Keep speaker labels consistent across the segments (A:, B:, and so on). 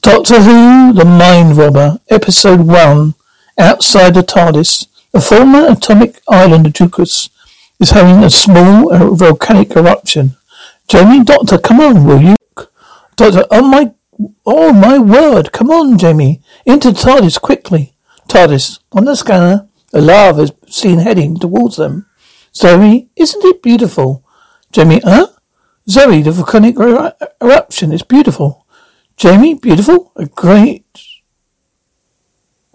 A: Doctor Who, The Mind Robber, Episode 1, Outside the TARDIS. The former atomic island of Dulkis is having a small uh, volcanic eruption. Jamie, Doctor, come on, will you? Doctor, oh my, oh my word, come on, Jamie. Into TARDIS quickly. TARDIS, on the scanner, a lava is seen heading towards them. Zoe, isn't it beautiful? Jamie, huh? Zoe, the volcanic er- eruption is beautiful. Jamie, beautiful? A great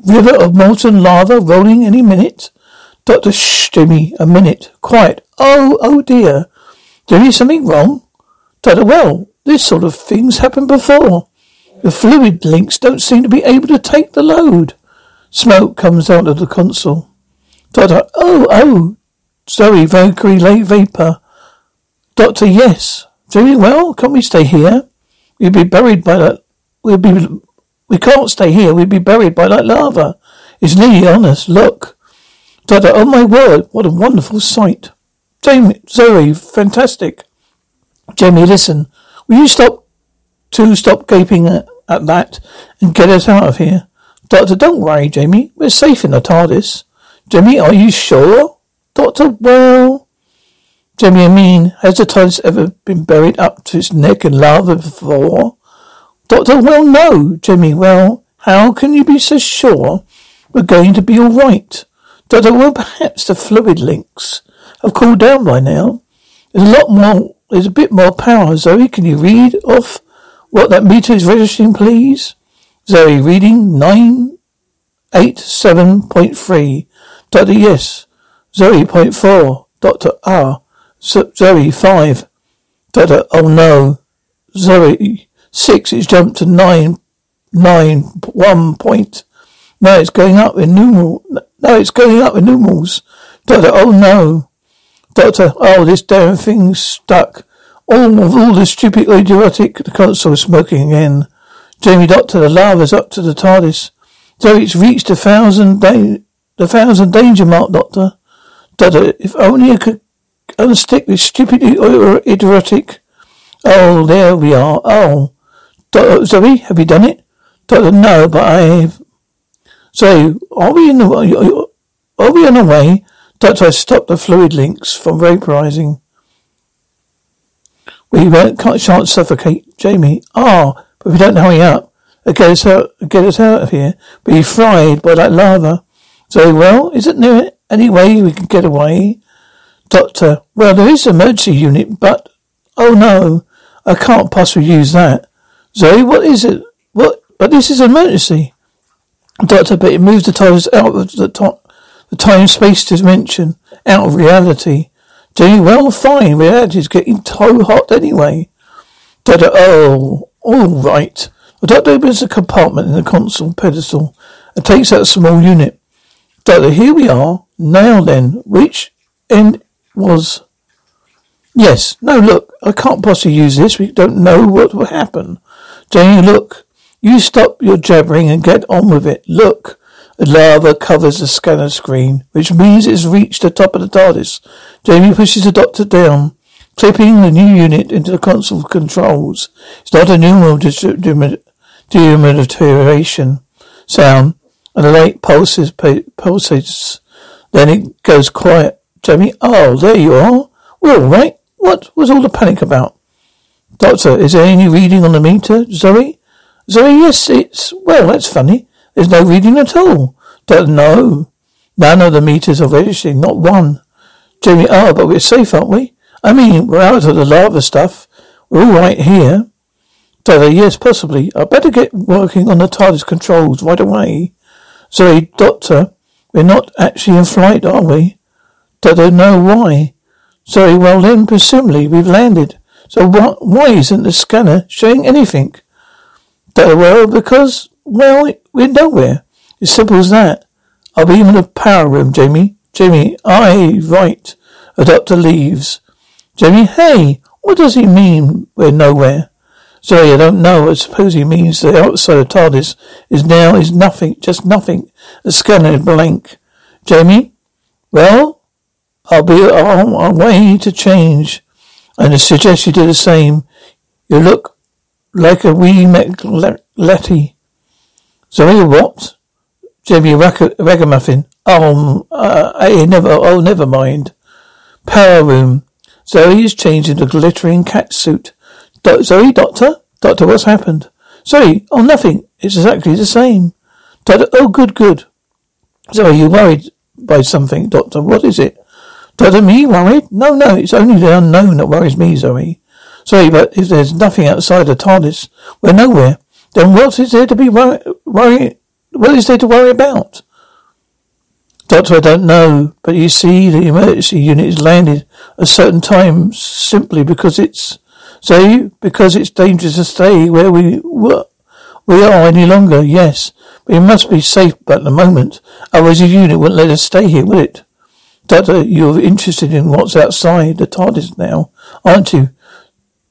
A: river of molten lava rolling any minute? Doctor, shh, Jamie, a minute. Quiet. Oh, oh dear. Jamie, something wrong? Doctor, well, this sort of thing's happened before. The fluid links don't seem to be able to take the load. Smoke comes out of the console. Doctor, oh, oh. Zoe, Valkyrie, late vapor. Doctor, yes. Jamie, well, can't we stay here? We'd be buried by that. We'd be. We can't stay here. We'd be buried by that lava. It's nearly on us. Look. Doctor, oh my word, what a wonderful sight. Jamie, Zoe, fantastic. Jamie, listen. Will you stop to stop gaping at, at that and get us out of here? Doctor, don't worry, Jamie. We're safe in the TARDIS. Jamie, are you sure? Doctor, well. Jamie, I mean, has the TARDIS ever been buried up to its neck in lava before? Doctor, well, no. Jimmy, well, how can you be so sure we're going to be all right? Doctor, well, perhaps the fluid links have cooled down by now. There's a lot more, there's a bit more power. Zoe, can you read off what that meter is registering, please? Zoe, reading 987.3. Doctor, yes. Zoe, point four. Doctor, ah. Zoe, five. Doctor, oh no. Zoe, six. It's jumped to nine, nine, one point. Now it's going up in numerals. No, it's going up in numerals. Doctor, oh no. Doctor, oh, this damn thing's stuck. All of all the stupid idiotic, the console is smoking again. Jamie, Doctor, the lava's up to the TARDIS. So it's reached a thousand da- the thousand danger mark, Doctor. Doctor, if only I could unstick this stupid idiotic. Oh, there we are. Oh, Doctor Zoe, have you done it? Doctor, no, but I've. So, are we in the are we on the way? Doctor, I stopped the fluid links from vaporizing. We won't shan't suffocate, Jamie. Ah, but we don't hurry up. Get us out, get us out of here. Be fried by that lava. So, well, isn't there any way we can get away? Doctor, well, there is an emergency unit, but, oh no, I can't possibly use that. Zoe, what is it? What? But this is an emergency. Doctor, but it moves the tiles out of the top, the time-space dimension, out of reality. Doing well, fine. Reality is getting so hot anyway. Doctor, oh, all right. The doctor opens a compartment in the console pedestal and takes out a small unit. Doctor, here we are. Now then, which end was. Yes. No, look, I can't possibly use this. We don't know what will happen. Jamie, look. You stop your jabbering and get on with it. Look. The lava covers the scanner screen, which means it's reached the top of the TARDIS. Jamie pushes the doctor down, clipping the new unit into the console controls. It's not a numeral deterioration sound, and the light pulses, pulsates Then it goes quiet. Jamie, oh, there you are. We're all right. What was all the panic about? Doctor, is there any reading on the meter? Zoe? Zoe, yes, it's, well, that's funny. There's no reading at all. No. None of the meters are registering, not one. Jamie, oh, but we're safe, aren't we? I mean, we're out of the lava stuff. We're all right here. Doctor, yes, possibly. I'd better get working on the TARDIS controls right away. Sorry, Doctor, we're not actually in flight, are we? Doctor, no, why? Sorry, well then, presumably we've landed. So what, why isn't the scanner showing anything? Doctor, well, because, well, we're nowhere. It's simple as that. I'll be in the power room, Jamie. Jamie, I, right. The doctor leaves. Jamie, hey, what does he mean we're nowhere? Sorry, I don't know. I suppose he means the outside of TARDIS is now is nothing, just nothing. The scanner blank. Jamie? Well, I'll be on my way to change. And I suggest you do the same. You look like a wee Letty. Sorry, what? Jamie Ragamuffin. Um, uh, never, oh, never mind. Power room. Zoe is changed into a glittering cat suit. Do- Zoe, doctor? Doctor, what's happened? Zoe, oh, nothing. It's exactly the same. Doctor, oh, good, good. Zoe, are you worried by something, doctor. What is it? Doctor, me worried? No, no, it's only the unknown that worries me, Zoe. Sorry, but if there's nothing outside the TARDIS, we're nowhere. Then what is there to be worried? Worry, what is there to worry about? Doctor, I don't know, but you see, the emergency unit is landed at certain times simply because it's Say, because it's dangerous to stay where we were, we are any longer, yes. But it must be safe at the moment. Otherwise the unit wouldn't let us stay here, would it? Doctor, you're interested in what's outside the TARDIS now, aren't you?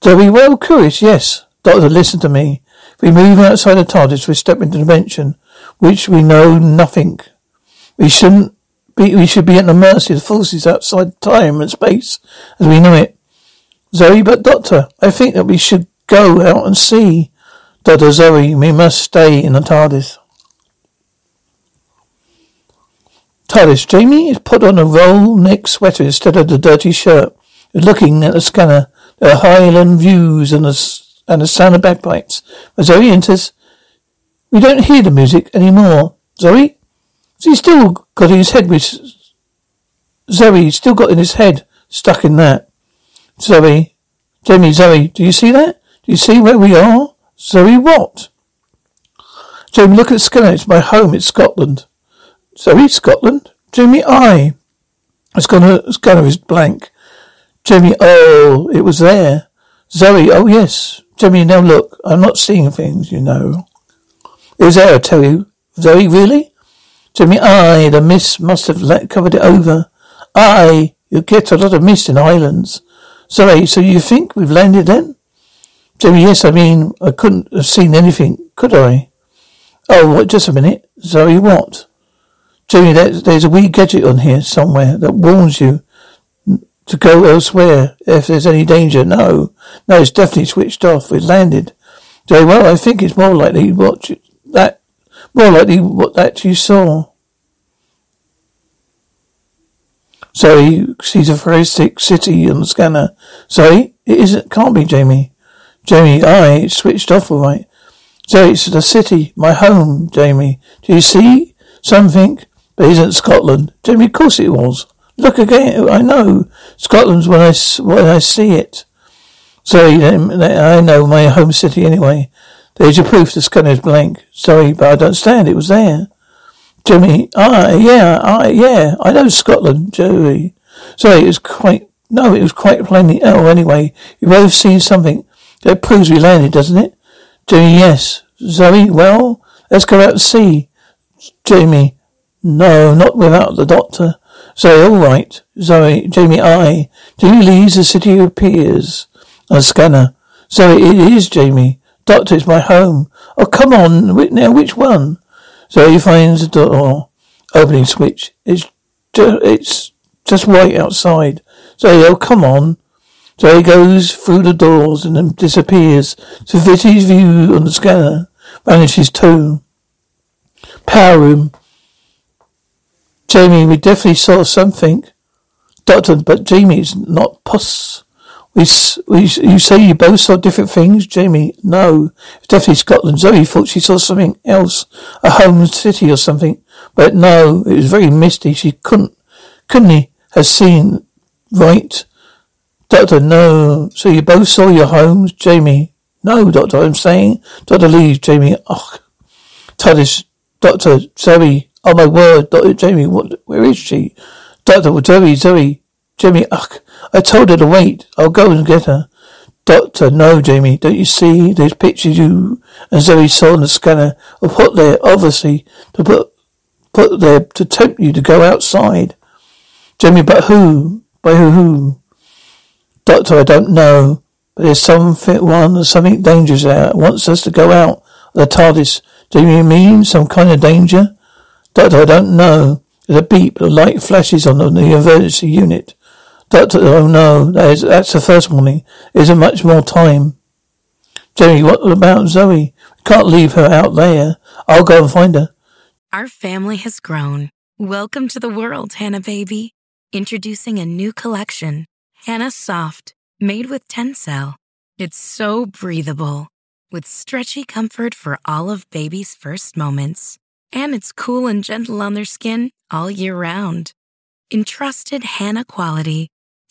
A: Very well curious, yes. Doctor, listen to me. If we move outside the TARDIS, we step into a dimension which we know nothing. We shouldn't be, we should be at the mercy of forces outside time and space as we know it. Zoe, but Doctor, I think that we should go out and see. Doctor Zoe, we must stay in the TARDIS. TARDIS, Jamie is put on a roll neck sweater instead of the dirty shirt. Looking at the scanner. Are Highland views and the, and the sound of bagpipes. When Zoe enters, we don't hear the music anymore. Zoe? He's still got his head with Zoe He's still got in his head stuck in that. Zoe. Jamie, Zoe, do you see that? Do you see where we are? Zoe, what? Jamie, look at scanner. It's my home. It's Scotland. Zoe, Scotland? Jamie, I. Scanner, Scanner is blank. Jamie, oh, it was there. Zoe, oh yes. Jamie, now look. I'm not seeing things, you know. It was there, I tell you. Zoe, really? Jamie, aye, the mist must have let, covered it over. Aye, you get a lot of mist in islands. Sorry, so you think we've landed then? Jimmy, yes, I mean, I couldn't have seen anything, could I? Oh, what, just a minute. Zoe, what? Jimmy, there's, there's a wee gadget on here somewhere that warns you to go elsewhere if there's any danger. No, no, it's definitely switched off. We've landed. Very well, I think it's more likely what that, more likely what that you saw. Sorry, sees a futuristic city on the scanner. Sorry, it isn't, can't be, Jamie. Jamie, I, switched off all right. So it's the city, my home, Jamie. Do you see something? But isn't Scotland? Jamie, of course it was. Look again, I know. Scotland's when I, when I see it. Sorry, I know my home city anyway. There's your proof the scanner's blank. Sorry, but I don't stand. It was there. Jimmy, ah, yeah, ah, yeah, I know Scotland, Joey. Sorry, it was quite, no, it was quite plainly, oh, anyway, you both seen something. That proves we landed, doesn't it? Jimmy, yes. Zoe, well, let's go out and see. Jamie, no, not without the doctor. Zoe, all right. Zoe, Jamie, I. Jamie leaves the city appears. A scanner. Zoe, it is Jamie. Doctor, it's my home. Oh, come on. Now, which one? So he finds the door uh, opening switch. It's just, it's just white outside. So he oh come on. So he goes through the doors and then disappears. So Vitty's view on the scanner vanishes too. Power room. Jamie, we definitely saw something. Doctor, but Jamie's not pus. We, we, you say you both saw different things? Jamie, no. Definitely Scotland. Zoe thought she saw something else. A home city or something. But no, it was very misty. She couldn't, couldn't he have seen right? Doctor, no. So you both saw your homes? Jamie, no, Doctor, I'm saying. Doctor Lee, Jamie, oh. TARDIS, Doctor, Zoe, oh my word, Doctor Jamie, what, where is she? Doctor, Zoe, Zoe, Jamie, ugh. I told her to wait. I'll go and get her. Doctor, no, Jamie. Don't you see? Those pictures you and Zoe saw in the scanner were put there, obviously, to put, put there to tempt you to go outside. Jamie, but who? By who? who? Doctor, I don't know. But there's something, one, something dangerous there. It wants us to go out. The TARDIS. Do you mean some kind of danger? Doctor, I don't know. There's a beep. The light flashes on the emergency unit. Doctor, oh no, that is, that's the first warning. Isn't much more time. Jamie, what about Zoe? We can't leave her out there. I'll go and find her.
B: Our family has grown. Welcome to the world, Hannah baby. Introducing a new collection, Hannah Soft, made with Tencel. It's so breathable, with stretchy comfort for all of baby's first moments. And it's cool and gentle on their skin all year round. Entrusted Hannah quality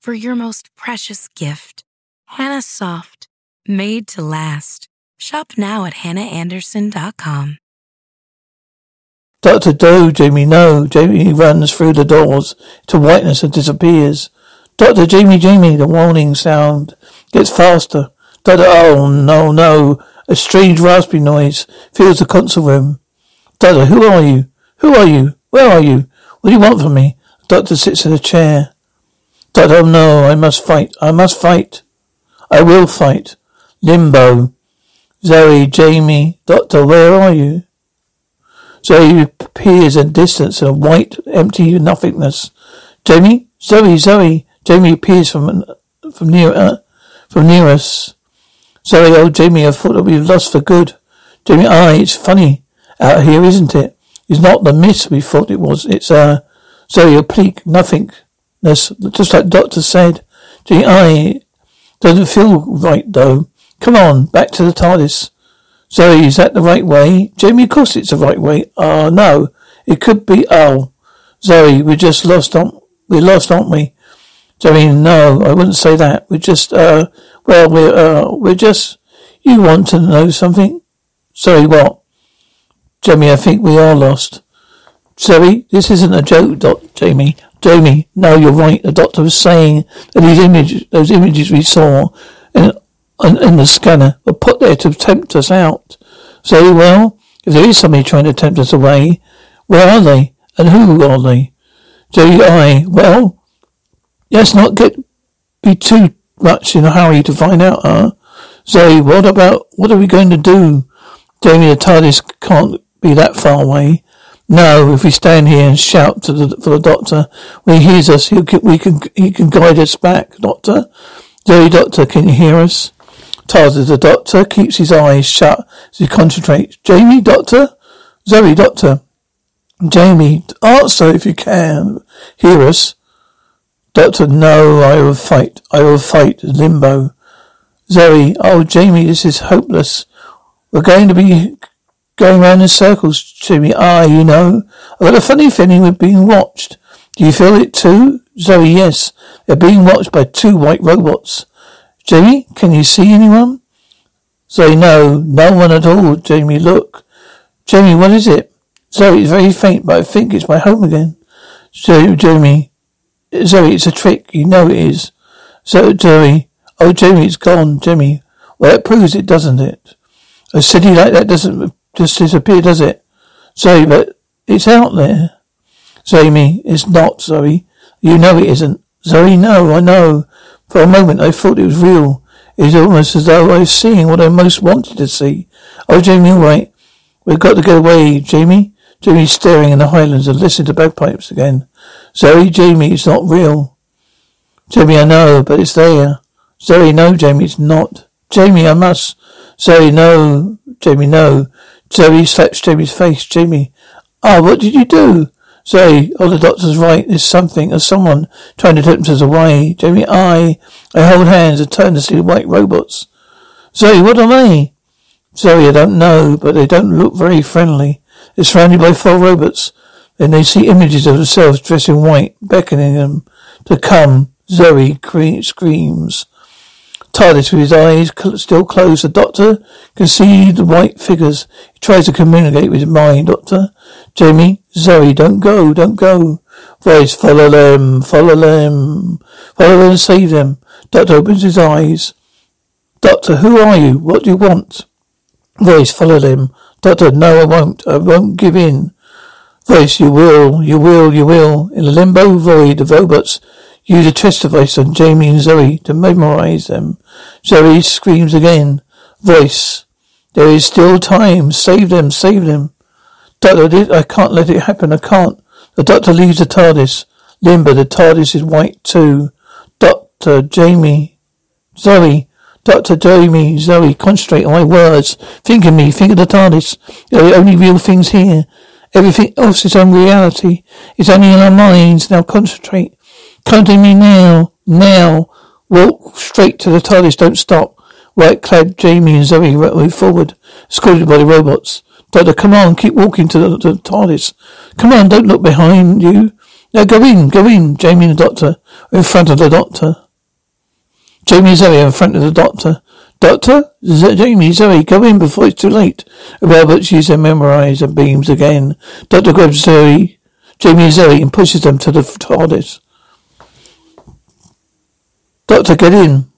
B: for your most precious gift. Hannah Soft, made to last. Shop now at hannahanderson.com.
A: Doctor Do, Jamie, no. Jamie runs through the doors to whiteness and disappears. Doctor, Jamie, Jamie, the warning sound gets faster. Doctor, oh, no, no. A strange raspy noise fills the console room. Doctor, who are you? Who are you? Where are you? What do you want from me? Doctor sits in a chair. Doctor, oh no, I must fight. I must fight. I will fight. Limbo. Zoe, Jamie, Doctor, where are you? Zoe appears in distance in a white, empty nothingness. Jamie? Zoe, Zoe. Jamie appears from from near uh, from near us. Zoe, oh Jamie, I thought we've lost for good. Jamie, aye, it's funny out here, isn't it? It's not the mist we thought it was. It's uh Zoe, a bleak just like Doctor said. Jamie, aye, doesn't feel right though. Come on, back to the TARDIS. Zoe, is that the right way? Jamie, of course it's the right way. Uh, no. It could be, oh. Zoe, we're just lost, aren't, we're lost, aren't we? Jamie, no, I wouldn't say that. We're just, uh, well, we're, uh, we're just, you want to know something? Zoe, what? Jamie, I think we are lost. Zoe, this isn't a joke, Doc, Jamie. Jamie, no, you're right. The doctor was saying that these images, those images we saw in, in the scanner were put there to tempt us out. So, well, if there is somebody trying to tempt us away, where are they? And who are they? J I, well, let's not get, be too much in a hurry to find out, huh? Zoe, what about, what are we going to do? Jamie, the TARDIS can't be that far away. No, if we stand here and shout the, for the doctor, when he hears us, he can, we can, he can guide us back. Doctor, Zoe, doctor, can you hear us? TARDIS, the doctor keeps his eyes shut as he concentrates. Jamie, doctor? Zoe, doctor. Jamie, answer if you can. Hear us. Doctor, no, I will fight. I will fight. Limbo. Zoe, oh, Jamie, this is hopeless. We're going to be going round in circles, Jamie. Ah, you know, I've got a funny feeling we're being watched. Do you feel it too? Zoe, yes. They're being watched by two white robots. Jamie, can you see anyone? Zoe, no, no one at all. Jamie, look. Jamie, what is it? Zoe, it's very faint, but I think it's my home again. Zoe, Jamie, Zoe, it's a trick. You know it is. So, Zoe, oh, Jamie, it's gone. Jamie, well, it proves it, doesn't it? A city like that doesn't just disappear, does it? Zoe, but it's out there. Jamie, it's not, Zoe. You know it isn't. Zoe, no, I know. For a moment I thought it was real. It was almost as though I was seeing what I most wanted to see. Oh, Jamie, all right. We've got to get away, Jamie. Jamie's staring in the highlands and listening to bagpipes again. Zoe, Jamie, it's not real. Jamie, I know, but it's there. Zoe, no, Jamie, it's not. Jamie, I must. Zoe, no. Jamie, no. Zoe slaps Jamie's face. Jamie, ah, oh, what did you do? Zoe, oh, the doctor's right. There's something or someone trying to tempt us away. Jamie, I, I hold hands and turn to see white robots. Zoe, what are they? Zoe, I don't know, but they don't look very friendly. They're surrounded by four robots. Then they see images of themselves dressed in white, beckoning them to come. Zoe screams. TARDIS with his eyes still closed. The doctor can see the white figures. He tries to communicate with his mind. Doctor, Jamie, Zoe, don't go, don't go. Voice, follow them, follow them, follow them, and save them. Doctor opens his eyes. Doctor, who are you? What do you want? Voice, follow them. Doctor, no, I won't. I won't give in. Voice, you will, you will, you will. In the limbo void, the robots use a test device on Jamie and Zoe to memorize them. Zoe screams again. Voice, there is still time. Save them, save them. Doctor, I can't let it happen. I can't. The doctor leaves the TARDIS. Limbo, the TARDIS is white too. Doctor, Jamie, Zoe, Doctor Jamie, Zoe, concentrate on my words. Think of me, think of the TARDIS. They're the only real things here. Everything else is unreality. It's only in our minds. Now concentrate. Come to me now. Now. Walk straight to the TARDIS. Don't stop. White clad Jamie and Zoe move forward, escorted by the robots. Doctor, come on, keep walking to the, to the TARDIS. Come on, don't look behind you. Now go in, go in. Jamie and the doctor in front of the doctor. Jamie and Zoe in front of the doctor. Doctor? Z- Jamie, Zoe, go in before it's too late. The Robots use their memorize and beams again. Doctor grabs Zoe, Jamie and Zoe and pushes them to the TARDIS. Doctor, get in.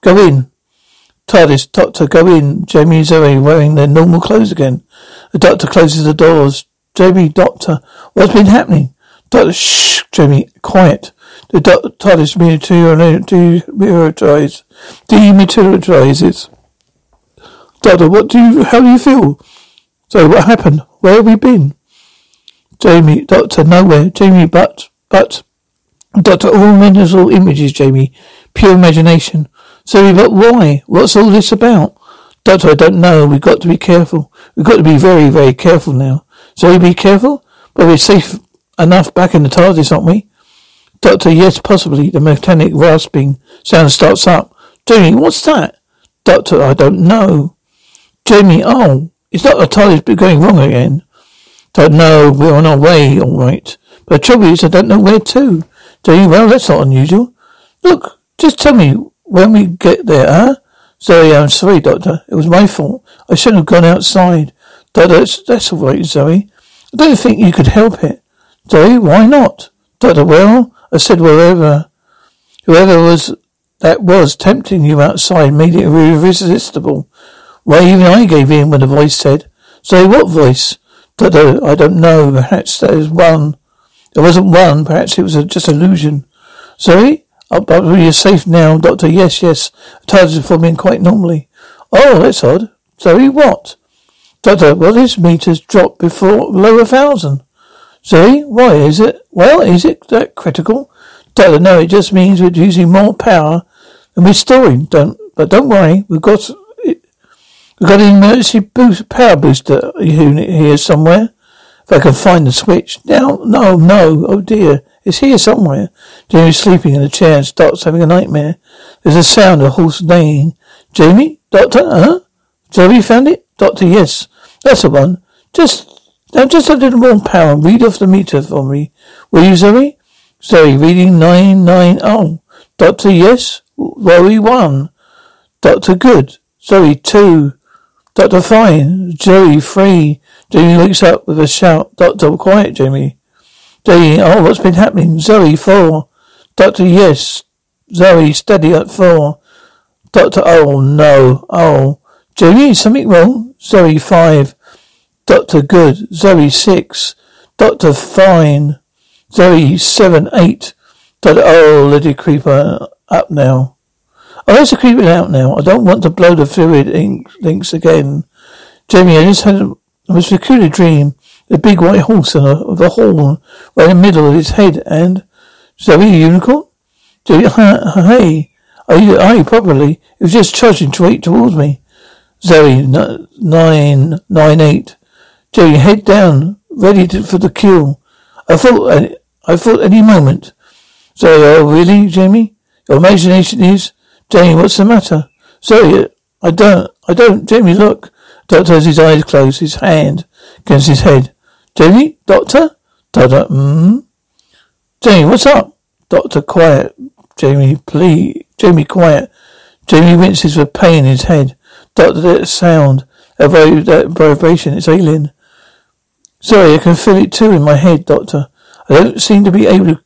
A: Go in. TARDIS, Doctor, go in. Jamie and Zoe wearing their normal clothes again. The doctor closes the doors. Jamie, Doctor, what's been happening? Doctor, shh, Jamie, quiet. The doctor TARDIS dematerialize, dematerializes. Doctor, what do you, how do you feel? So what happened? Where have we been? Jamie, Doctor, nowhere. Jamie, but, but, Doctor, all mental images, Jamie. Pure imagination. So, but why? What's all this about? Doctor, I don't know. We've got to be careful. We've got to be very, very careful now. So we be careful? But we're safe enough back in the TARDIS, aren't we? Doctor, yes, possibly. The mechanic rasping sound starts up. Jamie, what's that? Doctor, I don't know. Jamie, oh, it's not the TARDIS going wrong again. Don't know. We're on our way, all right. But the trouble is, I don't know where to. Jamie, well, that's not unusual. Look, just tell me when we get there, huh? Zoe, I'm sorry, Doctor. It was my fault. I shouldn't have gone outside. Doctor, that's, that's all right, Zoe. I don't think you could help it. Zoe, why not? Doctor, well, I said wherever, whoever was, that was tempting you outside made it irresistible. Why, even I gave in when the voice said, Zoe, what voice? Doctor, I don't know. Perhaps there was one. There wasn't one. Perhaps it was a, just illusion. Zoe? Oh, but you're safe now, Doctor. Yes, yes. Tides is forming quite normally. Oh, that's odd. Zoe, what? Doctor, well, this meter's dropped before below a thousand. Zoe, why is it? Well, is it that critical? Doctor, no, it just means we're using more power than we're storing. Don't, but don't worry, we've got we've got an emergency boost, power booster unit here somewhere. If I can find the switch. Now, no, no, oh dear. It's here somewhere. Jamie's sleeping in a chair and starts having a nightmare. There's a sound of a horse neighing. Jamie? Doctor? Huh? Zoe found it? Doctor, yes. That's the one. Just, now just a little more power. Read off the meter for me. Will you, Zoe? Zoe, reading nine, nine, oh. Doctor, yes. Zoe, one. Doctor, good. Zoe, two. Doctor, fine. Zoe, three. Jamie looks up with a shout. Doctor, quiet, Jamie. Oh, what's been happening? Zoe, four. Doctor, yes. Zoe, steady at four. Doctor, oh no. Oh. Jamie, something wrong? Zoe, five. Doctor, good. Zoe, six. Doctor, fine. Zoe, seven, eight. Doctor, oh, let it creep up now. Oh, let's creep it out now. I don't want to blow the fluid ink links again. Jamie, I just had a most peculiar dream. A big white horse and a, with a horn right in the middle of its head and Zoe, a unicorn? Jamie, hey, are you, are you properly? It was just trudging straight towards me. Zoe, nine, nine, eight. Joey, head down, ready to, for the kill. I thought, I thought any moment. Zoe, oh really, Jamie? Your imagination is? Jamie, what's the matter? Zoe, I don't, I don't, Jamie, look. Doctor has his eyes closed, his hand against his head. Jamie, doctor? Doctor, hmm? Jamie, what's up? Doctor, quiet. Jamie, please. Jamie, quiet. Jamie winces with pain in his head. Doctor, that sound, that, vibration, it's alien. Sorry, I can feel it too in my head, Doctor. I don't seem to be able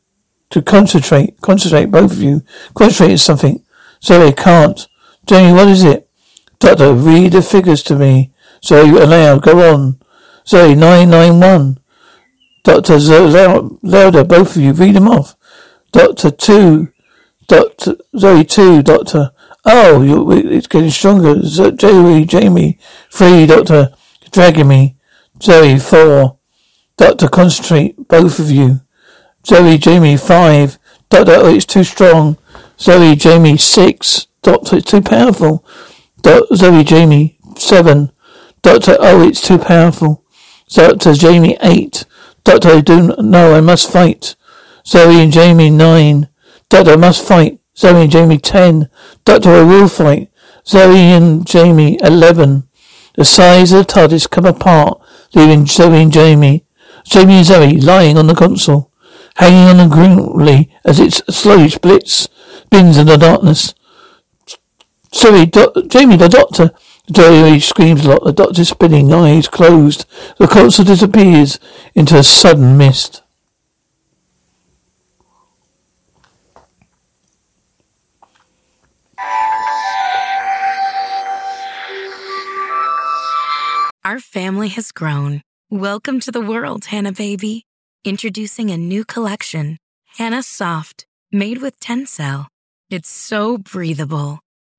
A: to, concentrate. Concentrate, both of you. Concentrate on something. Sorry, I can't. Jamie, what is it? Doctor, read the figures to me. Sorry, aloud. Go on. Sorry, 991. Doctor, loud, louder, both of you. Read them off. Doctor, 2. Doctor, Zoe, 2. Doctor. Oh, it's getting stronger. Jamie, Jamie. 3. Doctor, dragging me. Zoe, four. Doctor, concentrate, both of you. Zoe, Jamie, five. Doctor, oh, it's too strong. Zoe, Jamie, six. Doctor, it's too powerful. Do- Zoe, Jamie, seven. Doctor, oh, it's too powerful. Doctor, Jamie, eight. Doctor, I do not know I must fight. Zoe and Jamie, nine. Doctor, I must fight. Zoe and Jamie, ten. Doctor, I will fight. Zoe and Jamie, eleven. The sides of the TARDIS come apart leaving Zoe and Jamie. Jamie and Zoe lying on the console, hanging on grimly as it slowly splits, spins in the darkness. Zoe, do- Jamie, the doctor. Zoe screams a lot. The doctor's spinning, eyes closed. The console disappears into a sudden mist.
B: Our family has grown. Welcome to the world, Hannah baby. Introducing a new collection, Hannah Soft, made with Tencel. It's so breathable,